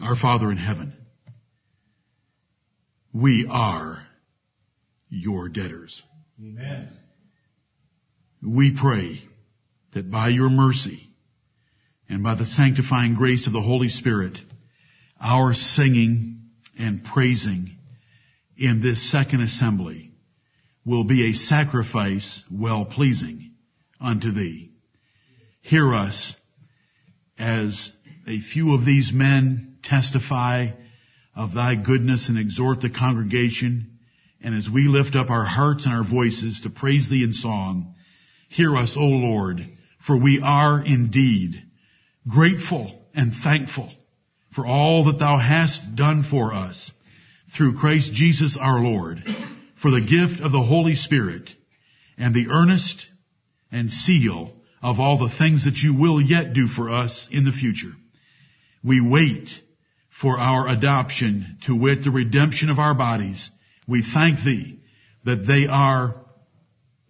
Our Father in heaven, we are your debtors. Amen. We pray that by your mercy and by the sanctifying grace of the Holy Spirit, our singing and praising in this second assembly will be a sacrifice well pleasing unto thee. Hear us as a few of these men testify of thy goodness and exhort the congregation. And as we lift up our hearts and our voices to praise thee in song, hear us, O Lord, for we are indeed grateful and thankful for all that thou hast done for us through Christ Jesus our Lord, for the gift of the Holy Spirit and the earnest and seal of all the things that you will yet do for us in the future. We wait for our adoption to wit the redemption of our bodies. We thank thee that they are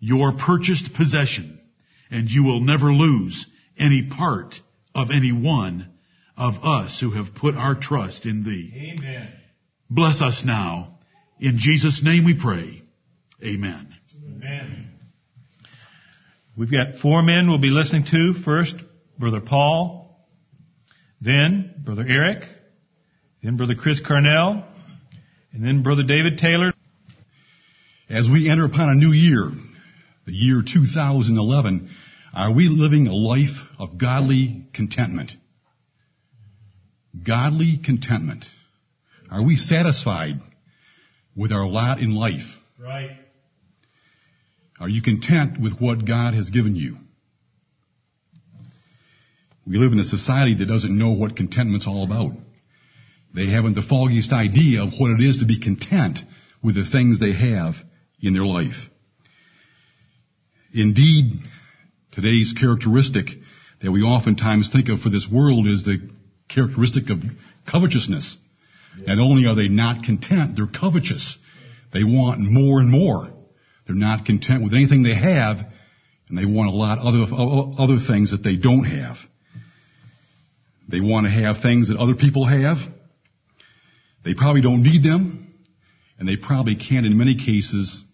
your purchased possession and you will never lose any part of any one of us who have put our trust in thee. Amen. Bless us now. In Jesus' name we pray. Amen. Amen. We've got four men we'll be listening to. First, Brother Paul, then Brother Eric, then Brother Chris Carnell, and then Brother David Taylor. As we enter upon a new year, the year 2011, are we living a life of godly contentment? Godly contentment. Are we satisfied with our lot in life? Right. Are you content with what God has given you? We live in a society that doesn't know what contentment's all about. They haven't the foggiest idea of what it is to be content with the things they have in their life. Indeed, today's characteristic that we oftentimes think of for this world is the characteristic of covetousness. Not only are they not content, they're covetous. They want more and more. They're not content with anything they have, and they want a lot other other things that they don't have. They want to have things that other people have. They probably don't need them, and they probably can't, in many cases,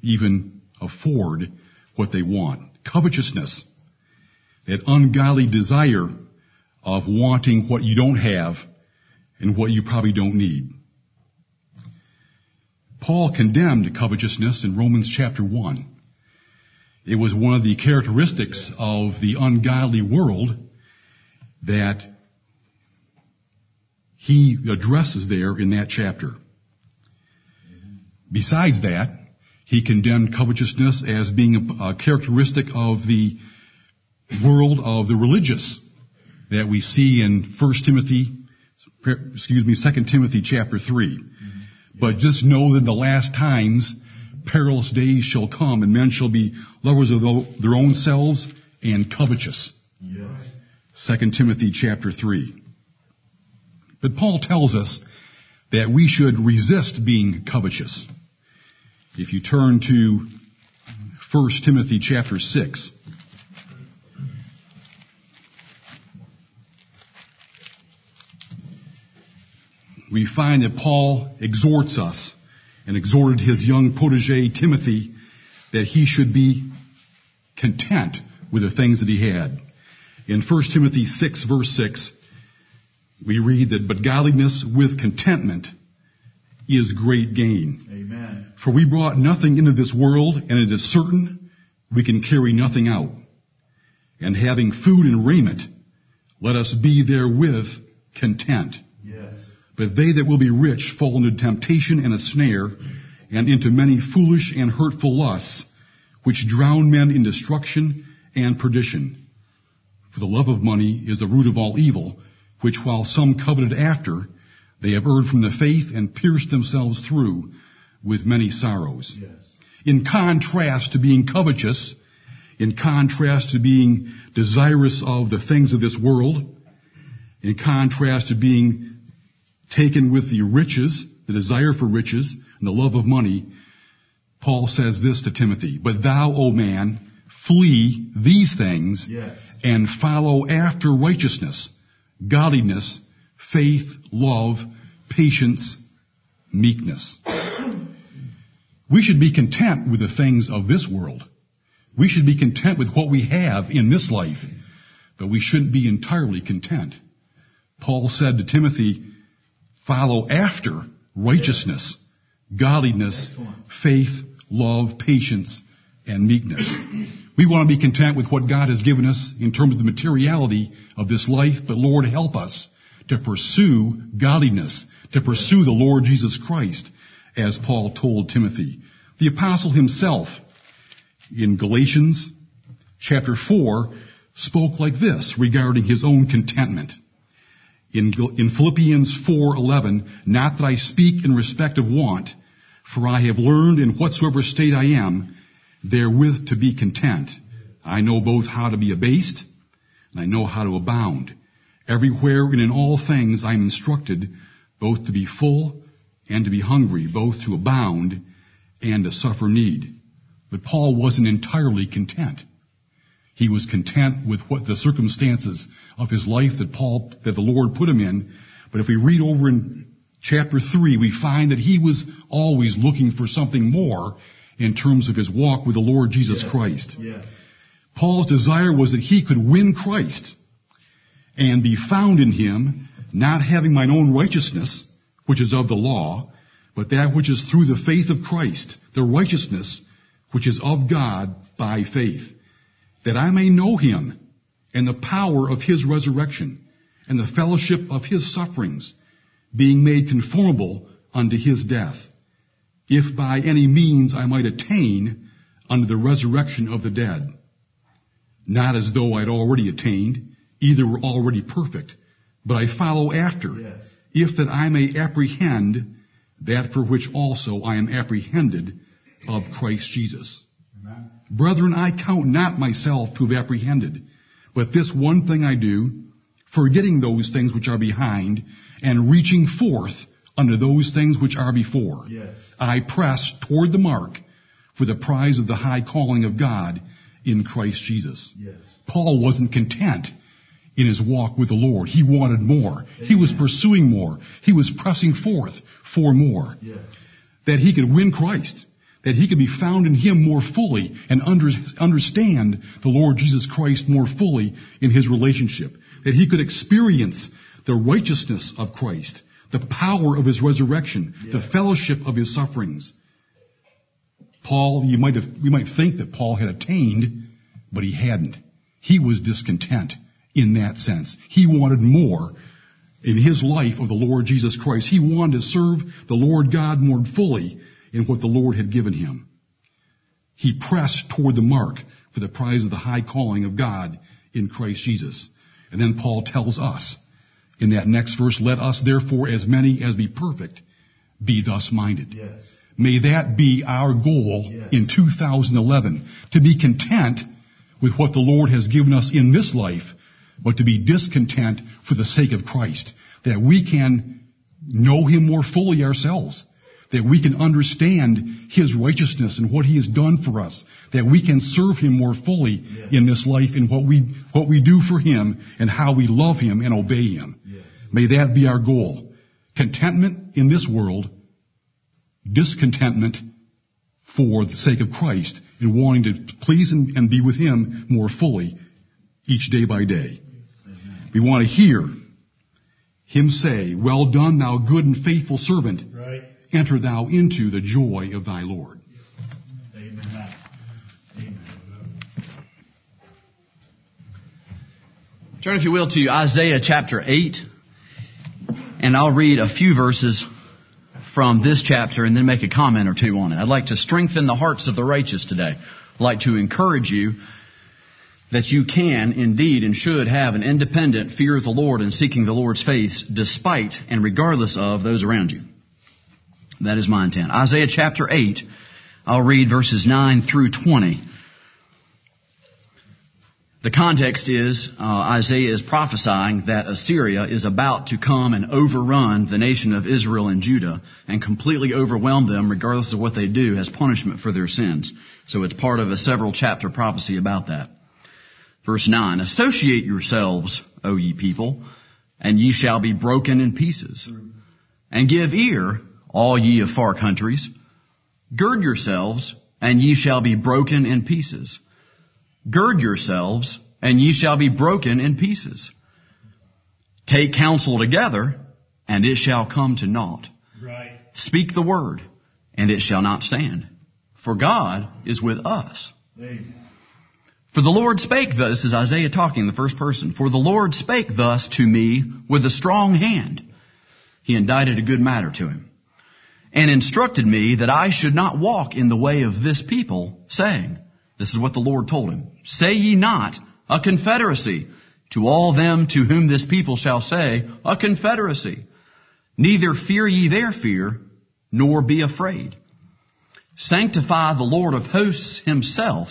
even afford what they want. Covetousness, that ungodly desire of wanting what you don't have and what you probably don't need. Paul condemned covetousness in Romans chapter 1. It was one of the characteristics of the ungodly world that he addresses there in that chapter. Besides that, he condemned covetousness as being a, characteristic of the world of the religious that we see in 1 Timothy, excuse me, 2 Timothy chapter 3. But just know that in the last times, perilous days shall come, and men shall be lovers of their own selves and covetous. Yes. 2 Timothy chapter 3. But Paul tells us that we should resist being covetous. If you turn to 1 Timothy chapter 6, we find that Paul exhorts us and exhorted his young protege Timothy that he should be content with the things that he had. In 1 Timothy 6 verse 6, we read that, but godliness with contentment is great gain. Amen. For we brought nothing into this world, and it is certain we can carry nothing out. And having food and raiment, let us be therewith content. Yes. But they that will be rich fall into temptation and a snare, and into many foolish and hurtful lusts, which drown men in destruction and perdition. For the love of money is the root of all evil, which while some coveted after, they have erred from the faith and pierced themselves through with many sorrows. Yes. In contrast to being covetous, in contrast to being desirous of the things of this world, in contrast to being taken with the riches, the desire for riches, and the love of money, Paul says this to Timothy, But thou, O man, flee these things Yes. and follow after righteousness, godliness, faith, love, patience, meekness. We should be content with the things of this world. We should be content with what we have in this life, but we shouldn't be entirely content. Paul said to Timothy, follow after righteousness, godliness, faith, love, patience, and meekness. We want to be content with what God has given us in terms of the materiality of this life, but Lord help us to pursue godliness, to pursue the Lord Jesus Christ, as Paul told Timothy. The apostle himself in Galatians chapter 4 spoke like this regarding his own contentment. In, in Philippians 4:11, not that I speak in respect of want, for I have learned in whatsoever state I am, therewith to be content. I know both how to be abased, and I know how to abound. Everywhere and in all things I am instructed, both to be full and to be hungry, both to abound and to suffer need. But Paul wasn't entirely content. He was content with what the circumstances of his life that Paul, that the Lord put him in. But if we read over in chapter 3, we find that he was always looking for something more in terms of his walk with the Lord Jesus Yes. Christ. Yes. Paul's desire was that he could win Christ and be found in him, not having mine own righteousness, which is of the law, but that which is through the faith of Christ, the righteousness which is of God by faith, that I may know him and the power of his resurrection and the fellowship of his sufferings, being made conformable unto his death, if by any means I might attain unto the resurrection of the dead not as though I'd already attained, either were already perfect, but I follow after, Yes. if that I may apprehend that for which also I am apprehended of Christ Jesus. Brethren, I count not myself to have apprehended, but this one thing I do, forgetting those things which are behind, and reaching forth unto those things which are before. Yes. I press toward the mark for the prize of the high calling of God in Christ Jesus. Yes. Paul wasn't content in his walk with the Lord. He wanted more. He was pursuing more. He was pressing forth for more. Yes. That he could win Christ. That he could be found in him more fully and under, understand the Lord Jesus Christ more fully in his relationship. That he could experience the righteousness of Christ, the power of his resurrection, the fellowship of his sufferings. Paul, you might have, we might think that Paul had attained, but he hadn't. He was discontent in that sense. He wanted more in his life of the Lord Jesus Christ. He wanted to serve the Lord God more fully in what the Lord had given him. He pressed toward the mark for the prize of the high calling of God in Christ Jesus. And then Paul tells us in that next verse, let us therefore as many as be perfect be thus minded. Yes. May that be our goal Yes. in 2011, to be content with what the Lord has given us in this life, but to be discontent for the sake of Christ, that we can know Him more fully ourselves, that we can understand His righteousness and what He has done for us, that we can serve Him more fully Yes. in this life in what we, what we do for Him and how we love Him and obey Him. Yes. May that be our goal. Contentment in this world, discontentment for the sake of Christ and wanting to please and, and be with Him more fully each day by day. We want to hear Him say, well done thou good and faithful servant. Enter thou into the joy of thy Lord. Amen. Amen. Turn, if you will, to Isaiah chapter 8, and I'll read a few verses from this chapter and then make a comment or two on it. I'd like to strengthen the hearts of the righteous today. I'd like to encourage you that you can indeed and should have an independent fear of the Lord and seeking the Lord's face despite and regardless of those around you. That is my intent. Isaiah chapter 8, I'll read verses 9 through 20. The context is uh, Isaiah is prophesying that Assyria is about to come and overrun the nation of Israel and Judah and completely overwhelm them, regardless of what they do, as punishment for their sins. So it's part of a several chapter prophecy about that. Verse 9 Associate yourselves, O ye people, and ye shall be broken in pieces. And give ear, all ye of far countries. Gird yourselves, and ye shall be broken in pieces. Gird yourselves, and ye shall be broken in pieces. Take counsel together, and it shall come to naught. Right. Speak the word, and it shall not stand. For God is with us. For the Lord spake thus, this is Isaiah talking in the first person. For the Lord spake thus to me with a strong hand. He indited a good matter to him. And instructed me that I should not walk in the way of this people, saying, this is what the Lord told him, say ye not a confederacy to all them to whom this people shall say, a confederacy. Neither fear ye their fear, nor be afraid. Sanctify the Lord of hosts himself,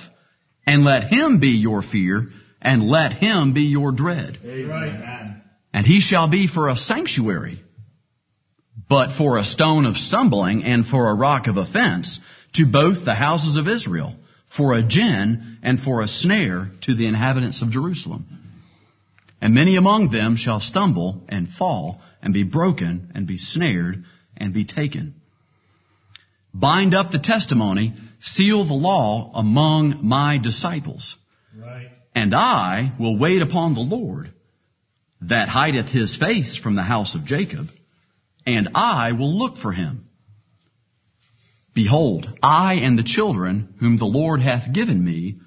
and let him be your fear, and let him be your dread. Right. And he shall be for a sanctuary, but for a stone of stumbling and for a rock of offense to both the houses of Israel, for a gin and for a snare to the inhabitants of Jerusalem. And many among them shall stumble and fall and be broken and be snared and be taken. Bind up the testimony, seal the law among my disciples. Right. And I will wait upon the Lord that hideth his face from the house of Jacob, and I will look for him. Behold, I and the children whom the Lord hath given me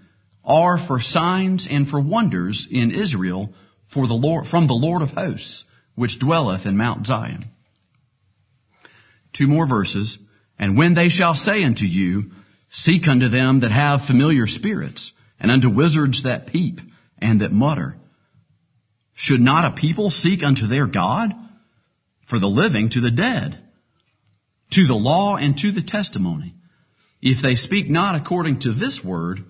are for signs and for wonders in Israel for the Lord, from the Lord of hosts, which dwelleth in Mount Zion. Two more verses. And when they shall say unto you, Seek unto them that have familiar spirits, and unto wizards that peep and that mutter. Should not a people seek unto their God? For the living to the dead, to the law and to the testimony. If they speak not according to this word,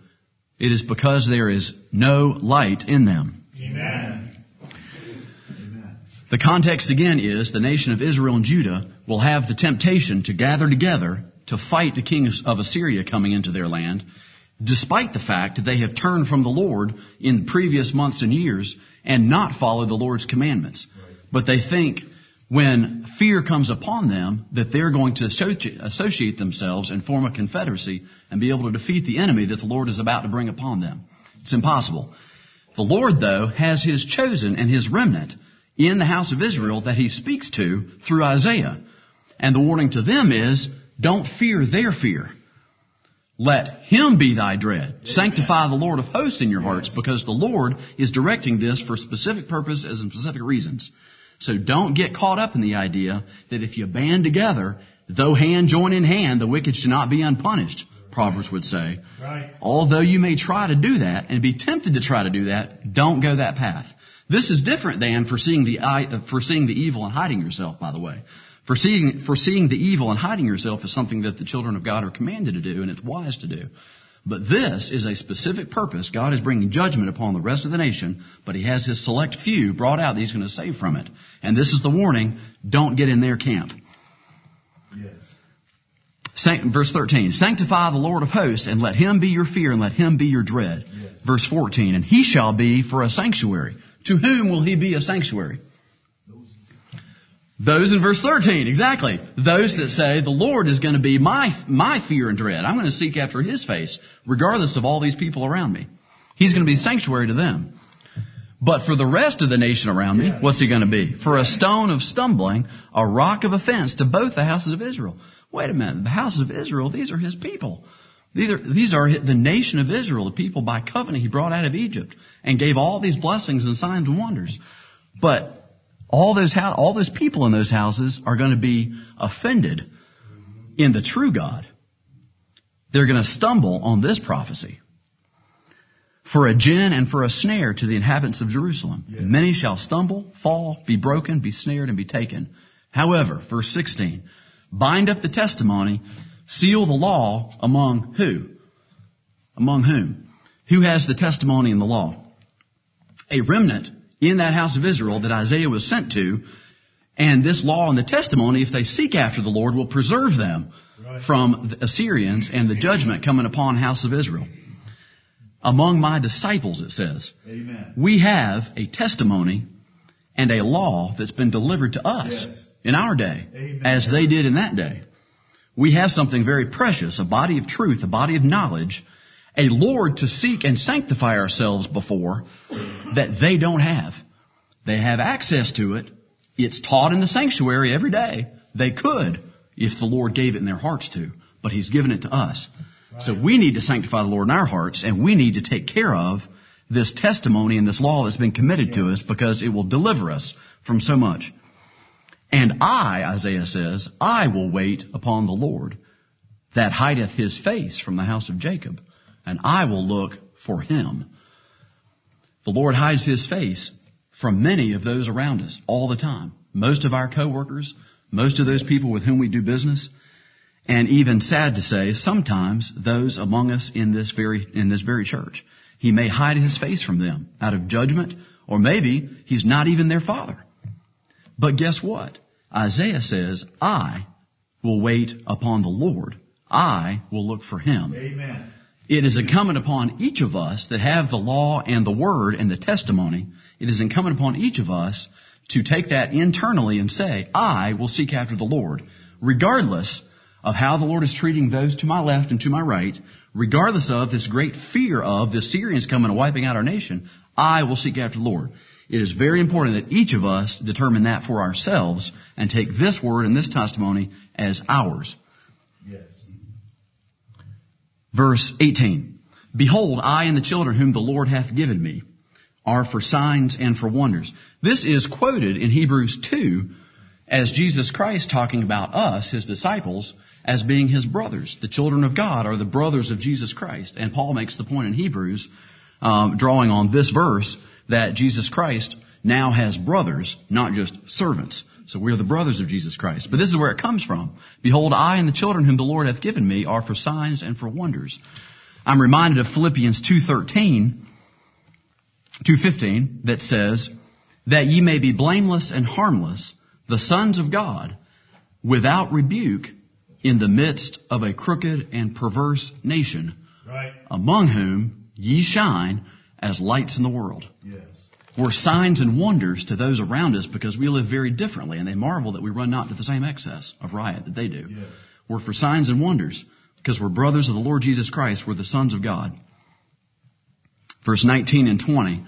it is because there is no light in them. Amen. The context again is the nation of Israel and Judah will have the temptation to gather together to fight the king of Assyria coming into their land, despite the fact that they have turned from the Lord in previous months and years and not followed the Lord's commandments. But they think when fear comes upon them that they're going to associate, themselves and form a confederacy and be able to defeat the enemy that the Lord is about to bring upon them. It's impossible. The Lord, though, has His chosen and His remnant in the house of Israel that He speaks to through Isaiah. And the warning to them is, don't fear their fear. Let Him be thy dread. Sanctify the Lord of hosts in your hearts because the Lord is directing this for specific purposes and specific reasons. So don't get caught up in the idea that if you band together, though hand join in hand, the wicked should not be unpunished, Proverbs would say. Right. Although you may try to do that and be tempted to try to do that, don't go that path. This is different than foreseeing the, uh, foreseeing the evil and hiding yourself, by the way. Foreseeing, foreseeing the evil and hiding yourself is something that the children of God are commanded to do, and it's wise to do. But this is a specific purpose. God is bringing judgment upon the rest of the nation, but He has His select few brought out that He's going to save from it. And this is the warning, don't get in their camp. Yes. Sanct, verse 13, sanctify the Lord of hosts and let him be your fear and let him be your dread. Yes. Verse 14, and he shall be for a sanctuary. To whom will he be a sanctuary? Those in verse 13, exactly. Those that say the Lord is going to be my, my fear and dread. I'm going to seek after his face, regardless of all these people around me. He's going to be sanctuary to them. But for the rest of the nation around me, what's he going to be? For a stone of stumbling, a rock of offense to both the houses of Israel. Wait a minute. The houses of Israel, these are his people. These are, these are the nation of Israel, the people by covenant he brought out of Egypt and gave all these blessings and signs and wonders. But all those, all those people in those houses are going to be offended in the true God. They're going to stumble on this prophecy. For a gin and for a snare to the inhabitants of Jerusalem. Many shall stumble, fall, be broken, be snared, and be taken. However, verse 16, bind up the testimony, seal the law among who? Among whom? Who has the testimony and the law? A remnant in that house of Israel that Isaiah was sent to, and this law and the testimony, if they seek after the Lord, will preserve them from the Assyrians and the judgment coming upon house of Israel. Among my disciples, it says, Amen. we have a testimony and a law that's been delivered to us Yes. in our day, Amen. as they did in that day. We have something very precious, a body of truth, a body of knowledge, a Lord to seek and sanctify ourselves before that they don't have. They have access to it. It's taught in the sanctuary every day. They could if the Lord gave it in their hearts to, but He's given it to us. So we need to sanctify the Lord in our hearts and we need to take care of this testimony and this law that's been committed to us because it will deliver us from so much. And I, Isaiah says, I will wait upon the Lord that hideth his face from the house of Jacob, and I will look for him. The Lord hides his face from many of those around us all the time. Most of our coworkers, most of those people with whom we do business, and even sad to say, sometimes those among us in this very, in this very church. He may hide his face from them out of judgment, or maybe he's not even their father. But guess what? Isaiah says, I will wait upon the Lord. I will look for him. Amen. It is incumbent upon each of us that have the law and the word and the testimony. It is incumbent upon each of us to take that internally and say, I will seek after the Lord, regardless of how the Lord is treating those to my left and to my right, regardless of this great fear of the Syrians coming and wiping out our nation, I will seek after the Lord. It is very important that each of us determine that for ourselves and take this word and this testimony as ours. Yes. Verse 18. Behold, I and the children whom the Lord hath given me are for signs and for wonders. This is quoted in Hebrews 2 as Jesus Christ talking about us, his disciples, as being his brothers. The children of God are the brothers of Jesus Christ. And Paul makes the point in Hebrews, um, drawing on this verse, that Jesus Christ now has brothers, not just servants. So we are the brothers of Jesus Christ. But this is where it comes from. Behold, I and the children whom the Lord hath given me are for signs and for wonders. I'm reminded of Philippians 2.13, 2.15, that says, that ye may be blameless and harmless, the sons of God, without rebuke, in the midst of a crooked and perverse nation, Right. among whom ye shine as lights in the world. Yes. We're signs and wonders to those around us because we live very differently, and they marvel that we run not to the same excess of riot that they do. Yes. We're for signs and wonders because we're brothers of the Lord Jesus Christ. We're the sons of God. Verse 19 and 20.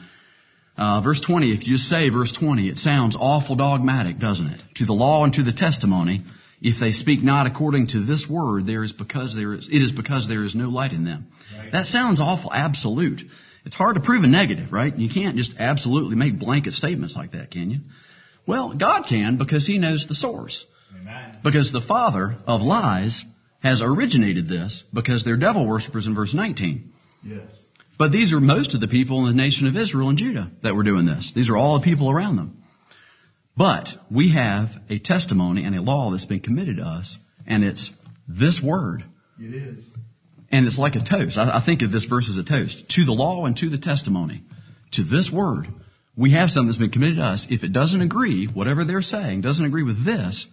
Uh, verse 20, if you say verse 20, it sounds awful dogmatic, doesn't it? To the law and to the testimony, if they speak not according to this word, there is because there is, it is because there is no light in them. That sounds awful absolute. It's hard to prove a negative, right? You can't just absolutely make blanket statements like that, can you? Well, God can because He knows the source. Amen. Because the father of lies has originated this because they're devil worshippers in verse 19. Yes. But these are most of the people in the nation of Israel and Judah that were doing this. These are all the people around them. But we have a testimony and a law that's been committed to us, and it's this word. It is. And it's like a toast. I, I think of this verse as a toast. To the law and to the testimony. To this word. We have something that's been committed to us. If it doesn't agree, whatever they're saying, doesn't agree with this,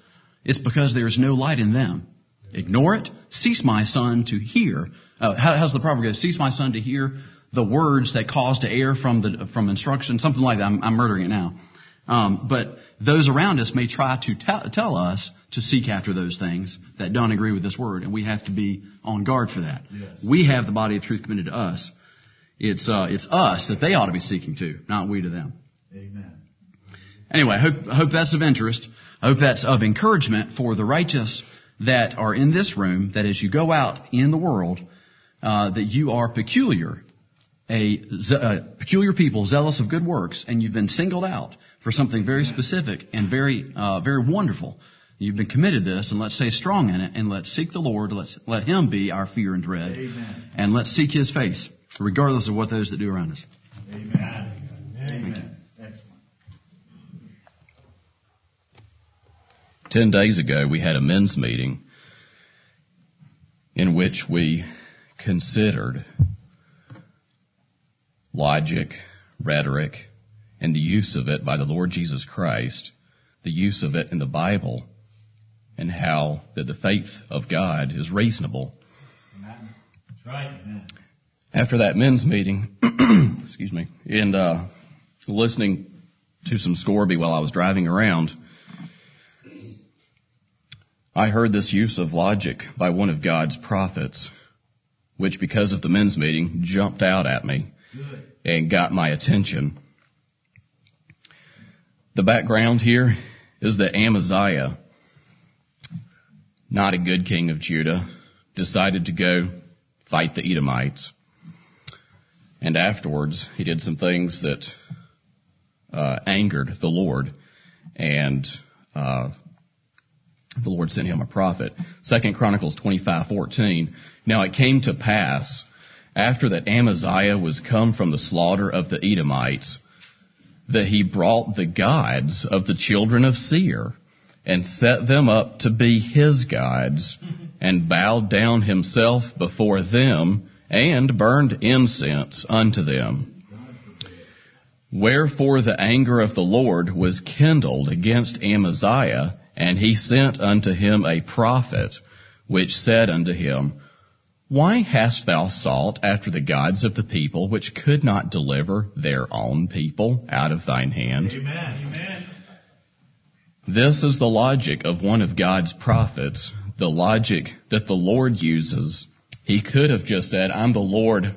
it's because there is no light in them. Ignore it. Cease my son to hear. Uh, how, how's the proverb go? Cease my son to hear the words that cause to err from the from instruction, something like that. I'm, I'm murdering it now. Um, but those around us may try to tell, tell us to seek after those things that don't agree with this word, and we have to be on guard for that. Yes. We have the body of truth committed to us. It's uh, it's us that they ought to be seeking to, not we to them. Amen. Anyway, I hope, I hope that's of interest. I hope that's of encouragement for the righteous that are in this room, that as you go out in the world, uh, that you are peculiar, a, ze- a peculiar people, zealous of good works, and you've been singled out for something very specific and very, uh, very wonderful. You've been committed to this, and let's stay strong in it, and let's seek the Lord. Let's let Him be our fear and dread, Amen. and let's seek His face, regardless of what those that do around us. Amen. Amen. Excellent. Ten days ago, we had a men's meeting in which we considered logic, rhetoric, and the use of it by the Lord Jesus Christ, the use of it in the Bible, and how that the faith of God is reasonable. That's right. After that men's meeting, excuse me, and uh, listening to some Scourby while I was driving around. I heard this use of logic by one of God's prophets, which because of the men's meeting jumped out at me and got my attention. The background here is that Amaziah, not a good king of Judah, decided to go fight the Edomites. And afterwards, he did some things that uh, angered the Lord, and uh, the Lord sent him a prophet. Second Chronicles twenty five fourteen. Now it came to pass after that Amaziah was come from the slaughter of the Edomites that he brought the gods of the children of Seir and set them up to be his gods and bowed down himself before them and burned incense unto them. Wherefore the anger of the Lord was kindled against Amaziah, and he sent unto him a prophet, which said unto him, Why hast thou sought after the gods of the people, which could not deliver their own people out of thine hand? Amen. Amen. This is the logic of one of God's prophets, the logic that the Lord uses. He could have just said, I'm the Lord.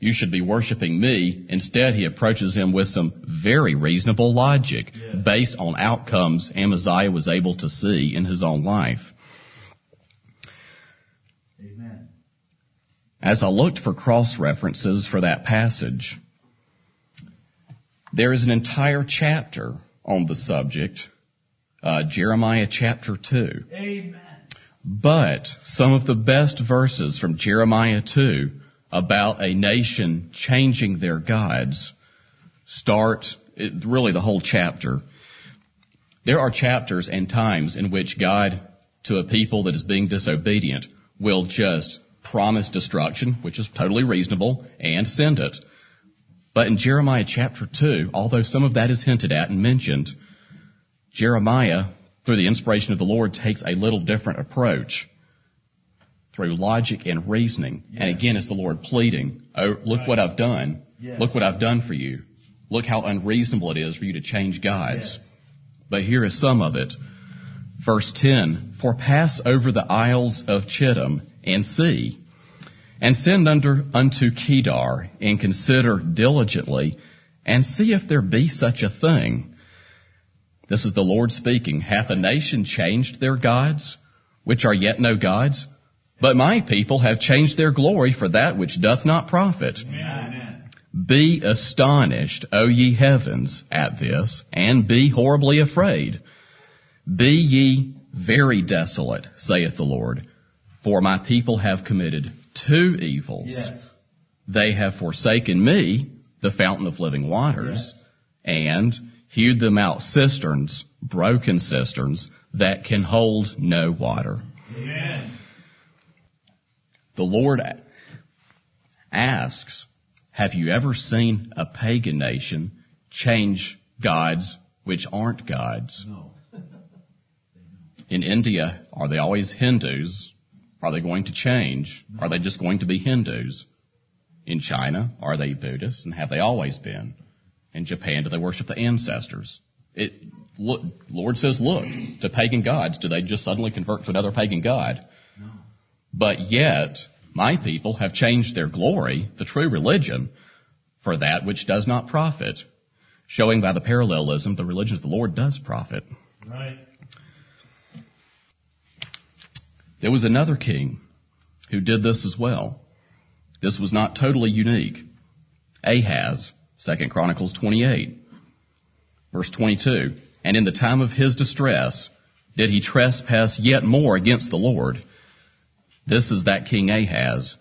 You should be worshiping me. Instead, he approaches him with some very reasonable logic based on outcomes Amaziah was able to see in his own life. As I looked for cross references for that passage, there is an entire chapter on the subject, uh, Jeremiah chapter 2. Amen. But some of the best verses from Jeremiah 2 about a nation changing their gods start, it, really the whole chapter. There are chapters and times in which God, to a people that is being disobedient, will just promise destruction, which is totally reasonable, and send it. But in Jeremiah chapter 2, although some of that is hinted at and mentioned, Jeremiah, through the inspiration of the Lord, takes a little different approach through logic and reasoning. And again, it's the Lord pleading, Oh, look what I've done. Yes. Look what I've done for you. Look how unreasonable it is for you to change gods. Yes. But here is some of it. Verse 10, For pass over the isles of Chittim and see, and send under, unto Kedar, and consider diligently, and see if there be such a thing. This is the Lord speaking. Hath a nation changed their gods, which are yet no gods? But my people have changed their glory for that which doth not profit. Amen. Be astonished, O ye heavens, at this, and be horribly afraid. Be ye very desolate, saith the Lord, for my people have committed two evils. Yes. They have forsaken me, the fountain of living waters, and hewed them out cisterns, broken cisterns, that can hold no water. Amen. The Lord asks, have you ever seen a pagan nation change gods which aren't gods? No. In India, are they always Hindus? Are they going to change? Are they just going to be Hindus? In China, are they Buddhists and have they always been? In Japan, do they worship the ancestors? It, look, Lord says, look, to pagan gods, do they just suddenly convert to another pagan god? But yet, my people have changed their glory, the true religion, for that which does not profit, showing by the parallelism the religion of the Lord does profit. Right. There was another king who did this as well. This was not totally unique. Ahaz, 2 Chronicles 28, verse 22. And in the time of his distress did he trespass yet more against the Lord. This is that king Ahaz.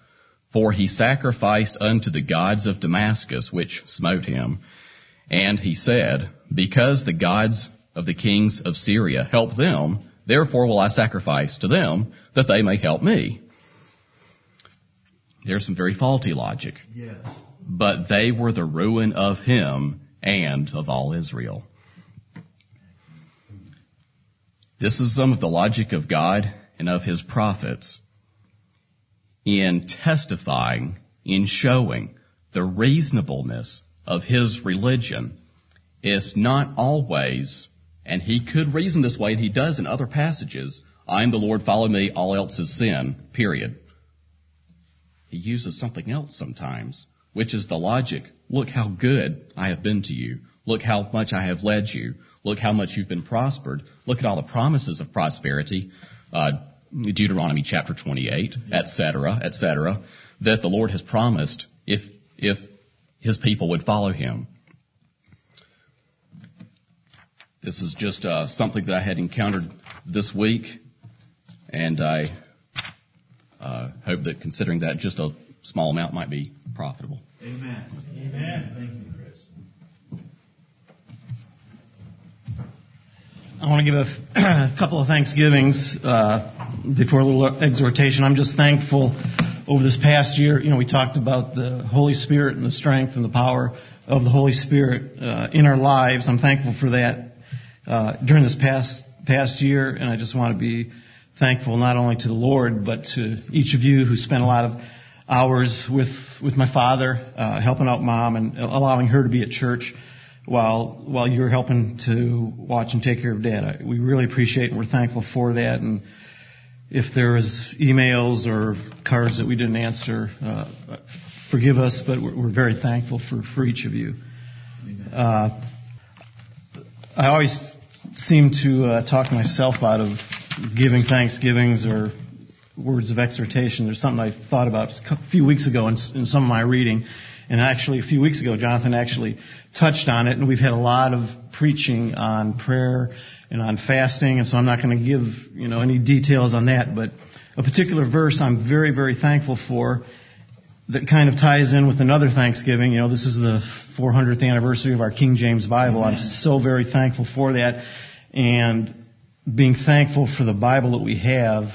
For he sacrificed unto the gods of Damascus, which smote him. And he said, Because the gods of the kings of Syria help them, therefore will I sacrifice to them, that they may help me. There's some very faulty logic. Yes. But they were the ruin of him and of all Israel. This is some of the logic of God and of his prophets in testifying, in showing the reasonableness of his religion It's not always, and he could reason this way, and he does in other passages, I am the Lord, follow me, all else is sin, period. He uses something else sometimes, which is the logic. Look how good I have been to you. Look how much I have led you. Look how much you've been prospered. Look at all the promises of prosperity. Uh, Deuteronomy chapter 28, etc., etc., that the Lord has promised if, if his people would follow him. This is just uh, something that I had encountered this week, and I uh, hope that considering that just a small amount might be profitable. Amen. Amen. Thank you, Chris. I want to give a, a couple of thanksgivings uh, before a little exhortation. I'm just thankful over this past year. You know, we talked about the Holy Spirit and the strength and the power of the Holy Spirit uh, in our lives. I'm thankful for that uh, during this past past year, and I just want to be thankful not only to the Lord but to each of you who spent a lot of hours with with my father, uh, helping out mom and allowing her to be at church while while you're helping to watch and take care of dad. I, we really appreciate and we're thankful for that. And if there was emails or cards that we didn't answer, uh, forgive us, but we're, we're, very thankful for for each of you. Uh, I always seem to uh, talk myself out of giving thanksgivings or words of exhortation. There's something I thought about a few weeks ago in, in some of my reading. And actually, a few weeks ago, Jonathan actually touched on it, and we've had a lot of preaching on prayer and on fasting, and so I'm not going to give, you know, any details on that, but a particular verse I'm very, very thankful for that kind of ties in with another Thanksgiving. You know, this is the 400th anniversary of our King James Bible. Amen. I'm so very thankful for that. And being thankful for the Bible that we have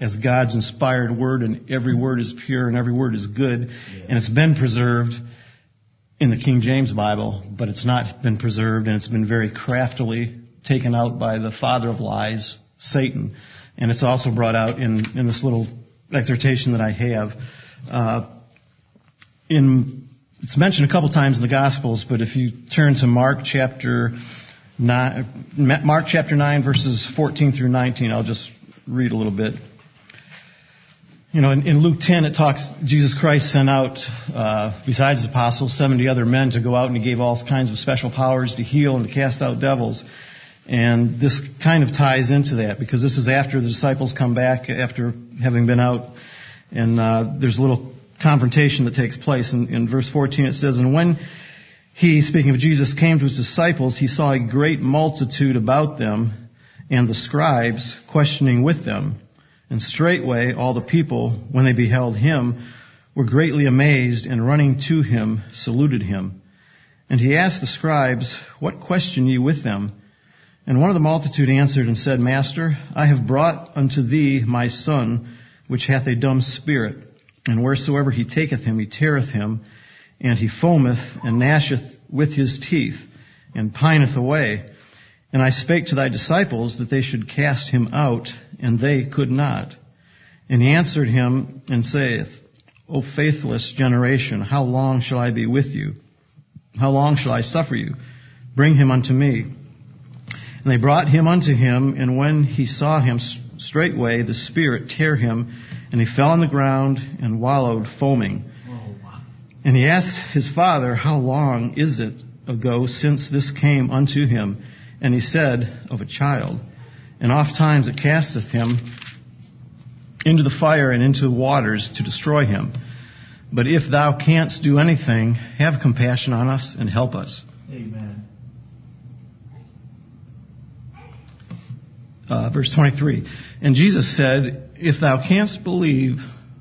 as God's inspired word, and every word is pure and every word is good, yeah. and it's been preserved in the King James Bible, but it's not been preserved, and it's been very craftily taken out by the father of lies, Satan, and it's also brought out in in this little exhortation that I have. Uh, in it's mentioned a couple times in the Gospels, but if you turn to Mark chapter nine, Mark chapter nine, verses 14 through 19, I'll just read a little bit. You know, in, in, Luke 10, it talks, Jesus Christ sent out, uh, besides his apostles, 70 other men to go out and he gave all kinds of special powers to heal and to cast out devils. And this kind of ties into that because this is after the disciples come back after having been out and, uh, there's a little confrontation that takes place. In, in verse 14 it says, And when he, speaking of Jesus, came to his disciples, he saw a great multitude about them and the scribes questioning with them. And straightway all the people, when they beheld him, were greatly amazed, and running to him, saluted him. And he asked the scribes, What question ye with them? And one of the multitude answered and said, Master, I have brought unto thee my son, which hath a dumb spirit. And wheresoever he taketh him, he teareth him, and he foameth and gnasheth with his teeth, and pineth away. And I spake to thy disciples that they should cast him out, and they could not. And he answered him and saith, O faithless generation, how long shall I be with you? How long shall I suffer you? Bring him unto me. And they brought him unto him, and when he saw him straightway, the Spirit tear him, and he fell on the ground and wallowed, foaming. And he asked his father, How long is it ago since this came unto him? And he said, Of a child. And oft times it casteth him into the fire and into the waters to destroy him. But if thou canst do anything, have compassion on us and help us. Amen. Uh, verse 23. And Jesus said, If thou canst believe,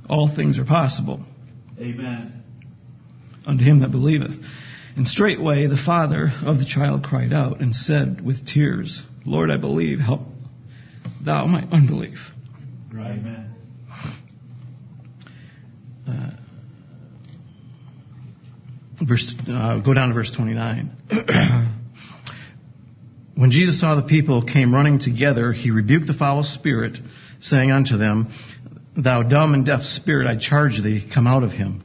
all things are possible. Amen. Unto him that believeth. And straightway the father of the child cried out and said with tears, Lord, I believe, help thou my unbelief. Right. Amen. Uh, verse, uh, go down to verse 29. when Jesus saw the people came running together, he rebuked the foul spirit, saying unto them, Thou dumb and deaf spirit, I charge thee, come out of him,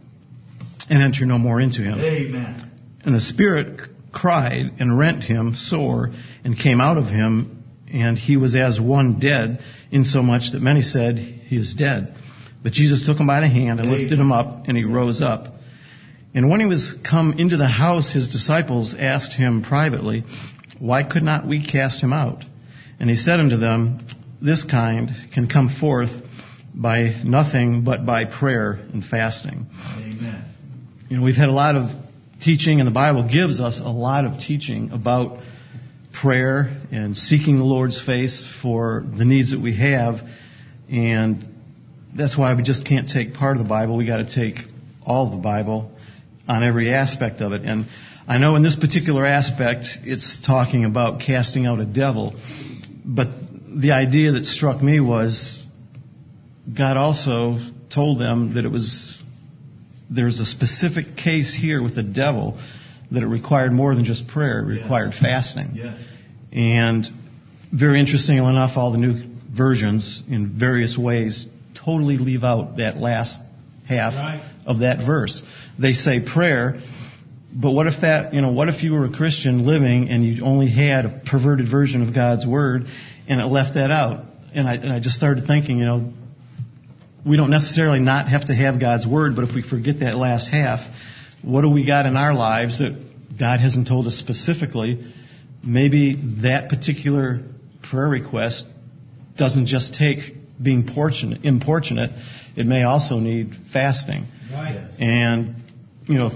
and enter no more into him. Amen. And the spirit cried and rent him sore and came out of him, and he was as one dead, insomuch that many said, He is dead. But Jesus took him by the hand and lifted him up, and he rose up. And when he was come into the house, his disciples asked him privately, Why could not we cast him out? And he said unto them, This kind can come forth by nothing but by prayer and fasting. Amen. You know, we've had a lot of teaching, and the Bible gives us a lot of teaching about prayer and seeking the Lord's face for the needs that we have. And that's why we just can't take part of the Bible. We got to take all of the Bible on every aspect of it. And I know in this particular aspect, it's talking about casting out a devil. But the idea that struck me was God also told them that it was, there's a specific case here with the devil that it required more than just prayer. It required Yes. fasting. Yes. And very interesting enough, all the new versions in various ways totally leave out that last half Right. of that verse. They say prayer, but what if that, you know, what if you were a Christian living and you only had a perverted version of God's word and it left that out? And I, and I just started thinking, you know, we don't necessarily not have to have God's word, but if we forget that last half, what do we got in our lives that God hasn't told us specifically? Maybe that particular prayer request doesn't just take being portunate, importunate. It may also need fasting. Right. And, you know,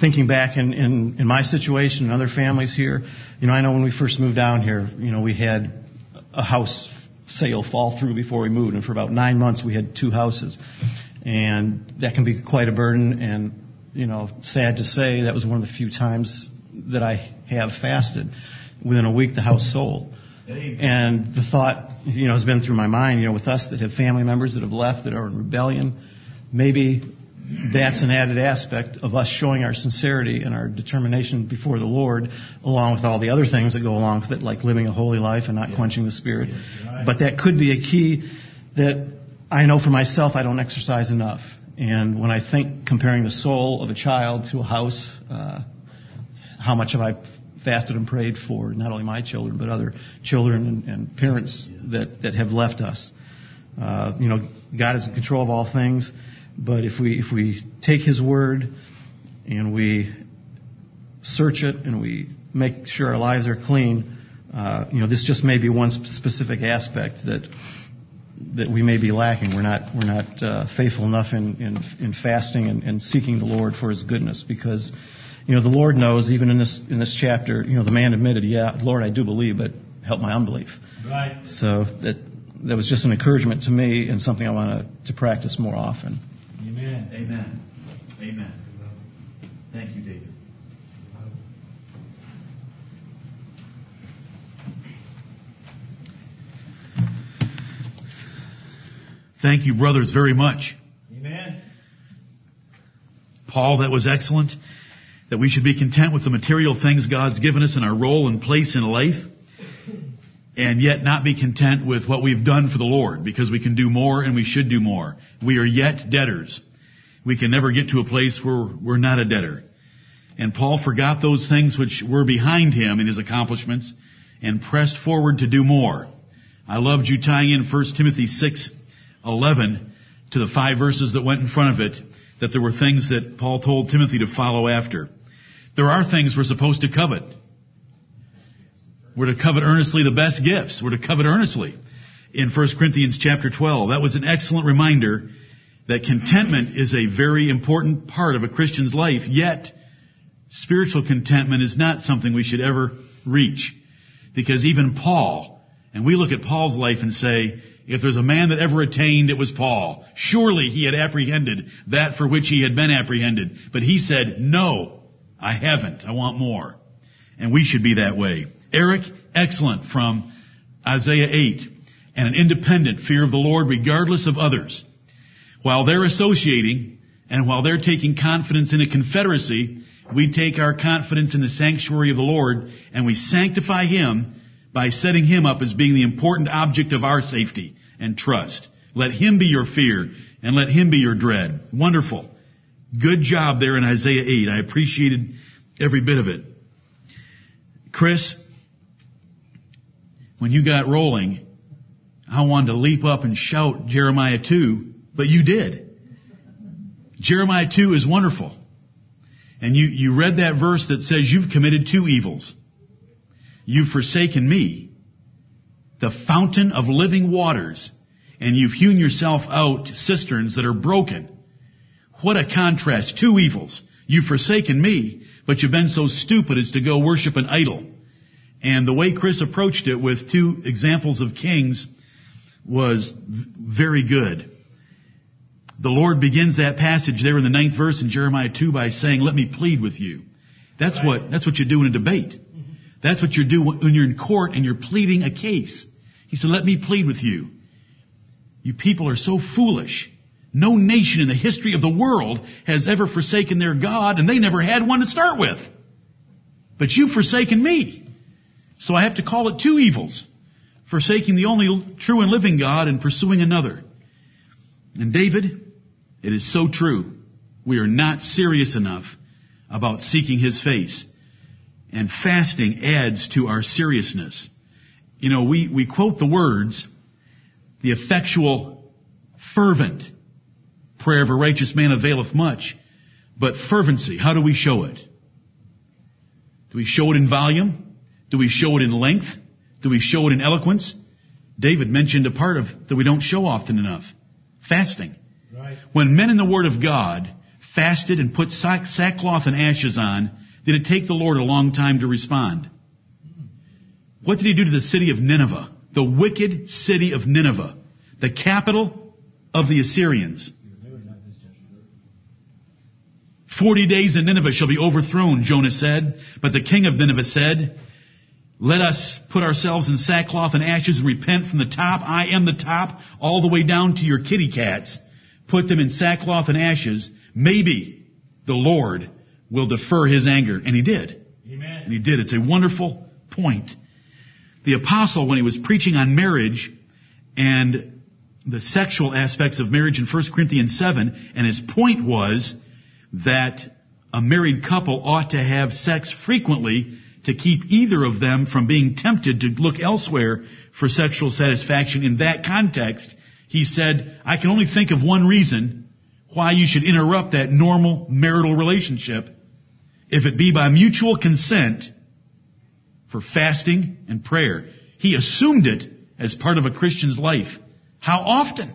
thinking back in, in, in my situation and other families here, you know, I know when we first moved down here, you know, we had a house sale fall through before we moved, and for about nine months we had two houses. And that can be quite a burden, and, you know, sad to say, that was one of the few times that I have fasted. Within a week, the house sold. And the thought, you know, has been through my mind, you know, with us that have family members that have left that are in rebellion, maybe that's an added aspect of us showing our sincerity and our determination before the Lord, along with all the other things that go along with it, like living a holy life and not quenching the spirit. But that could be a key that I know for myself I don't exercise enough. And when I think comparing the soul of a child to a house, uh, how much have I fasted and prayed for not only my children but other children and, and parents that, that have left us. Uh, you know, God is in control of all things, but if we if we take His word and we search it and we make sure our lives are clean, uh, you know, this just may be one sp- specific aspect that that we may be lacking. We're not we're not uh, faithful enough in in, in fasting and, and seeking the Lord for His goodness because you know the Lord knows even in this in this chapter you know the man admitted yeah Lord I do believe but help my unbelief Right. so that that was just an encouragement to me and something I want to, to practice more often. Amen. Amen. Amen. Thank you, David. Thank you, brothers, very much. Amen. Paul, that was excellent. That we should be content with the material things God's given us in our role and place in life, and yet not be content with what we've done for the Lord, because we can do more and we should do more. We are yet debtors. We can never get to a place where we're not a debtor. And Paul forgot those things which were behind him in his accomplishments and pressed forward to do more. I loved you tying in 1 Timothy 6, 11 to the five verses that went in front of it, that there were things that Paul told Timothy to follow after. There are things we're supposed to covet. We're to covet earnestly the best gifts. We're to covet earnestly. In 1 Corinthians chapter 12, that was an excellent reminder that contentment is a very important part of a Christian's life, yet spiritual contentment is not something we should ever reach. Because even Paul, and we look at Paul's life and say, if there's a man that ever attained, it was Paul. Surely he had apprehended that for which he had been apprehended. But he said, no, I haven't. I want more. And we should be that way. Eric, excellent from Isaiah 8. And an independent fear of the Lord regardless of others. While they're associating and while they're taking confidence in a confederacy, we take our confidence in the sanctuary of the Lord and we sanctify Him by setting Him up as being the important object of our safety and trust. Let Him be your fear and let Him be your dread. Wonderful. Good job there in Isaiah 8. I appreciated every bit of it. Chris, when you got rolling, I wanted to leap up and shout Jeremiah 2, but you did. Jeremiah 2 is wonderful. And you, you read that verse that says you've committed two evils. You've forsaken me, the fountain of living waters, and you've hewn yourself out cisterns that are broken. What a contrast. Two evils. You've forsaken me, but you've been so stupid as to go worship an idol. And the way Chris approached it with two examples of kings was very good. The Lord begins that passage there in the ninth verse in Jeremiah 2 by saying, let me plead with you. That's right. what, that's what you do in a debate. Mm-hmm. That's what you do when you're in court and you're pleading a case. He said, let me plead with you. You people are so foolish. No nation in the history of the world has ever forsaken their God and they never had one to start with. But you've forsaken me. So I have to call it two evils. Forsaking the only true and living God and pursuing another. And David, it is so true. We are not serious enough about seeking His face. And fasting adds to our seriousness. You know, we, we quote the words, the effectual, fervent prayer of a righteous man availeth much. But fervency, how do we show it? Do we show it in volume? Do we show it in length? Do we show it in eloquence? David mentioned a part of that we don't show often enough. Fasting. Right. When men in the Word of God fasted and put sackcloth and ashes on, did it take the Lord a long time to respond? Hmm. What did he do to the city of Nineveh? The wicked city of Nineveh. The capital of the Assyrians. Forty days and Nineveh shall be overthrown, Jonah said. But the king of Nineveh said, let us put ourselves in sackcloth and ashes and repent from the top. I am the top, all the way down to your kitty cats. Put them in sackcloth and ashes. Maybe the Lord will defer his anger. And he did. Amen. And he did. It's a wonderful point. The apostle, when he was preaching on marriage and the sexual aspects of marriage in 1 Corinthians 7, and his point was that a married couple ought to have sex frequently to keep either of them from being tempted to look elsewhere for sexual satisfaction in that context, he said, I can only think of one reason why you should interrupt that normal marital relationship if it be by mutual consent for fasting and prayer. He assumed it as part of a Christian's life. How often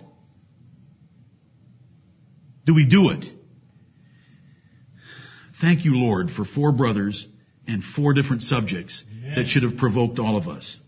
do we do it? Thank you, Lord, for four brothers and four different subjects Amen. that should have provoked all of us.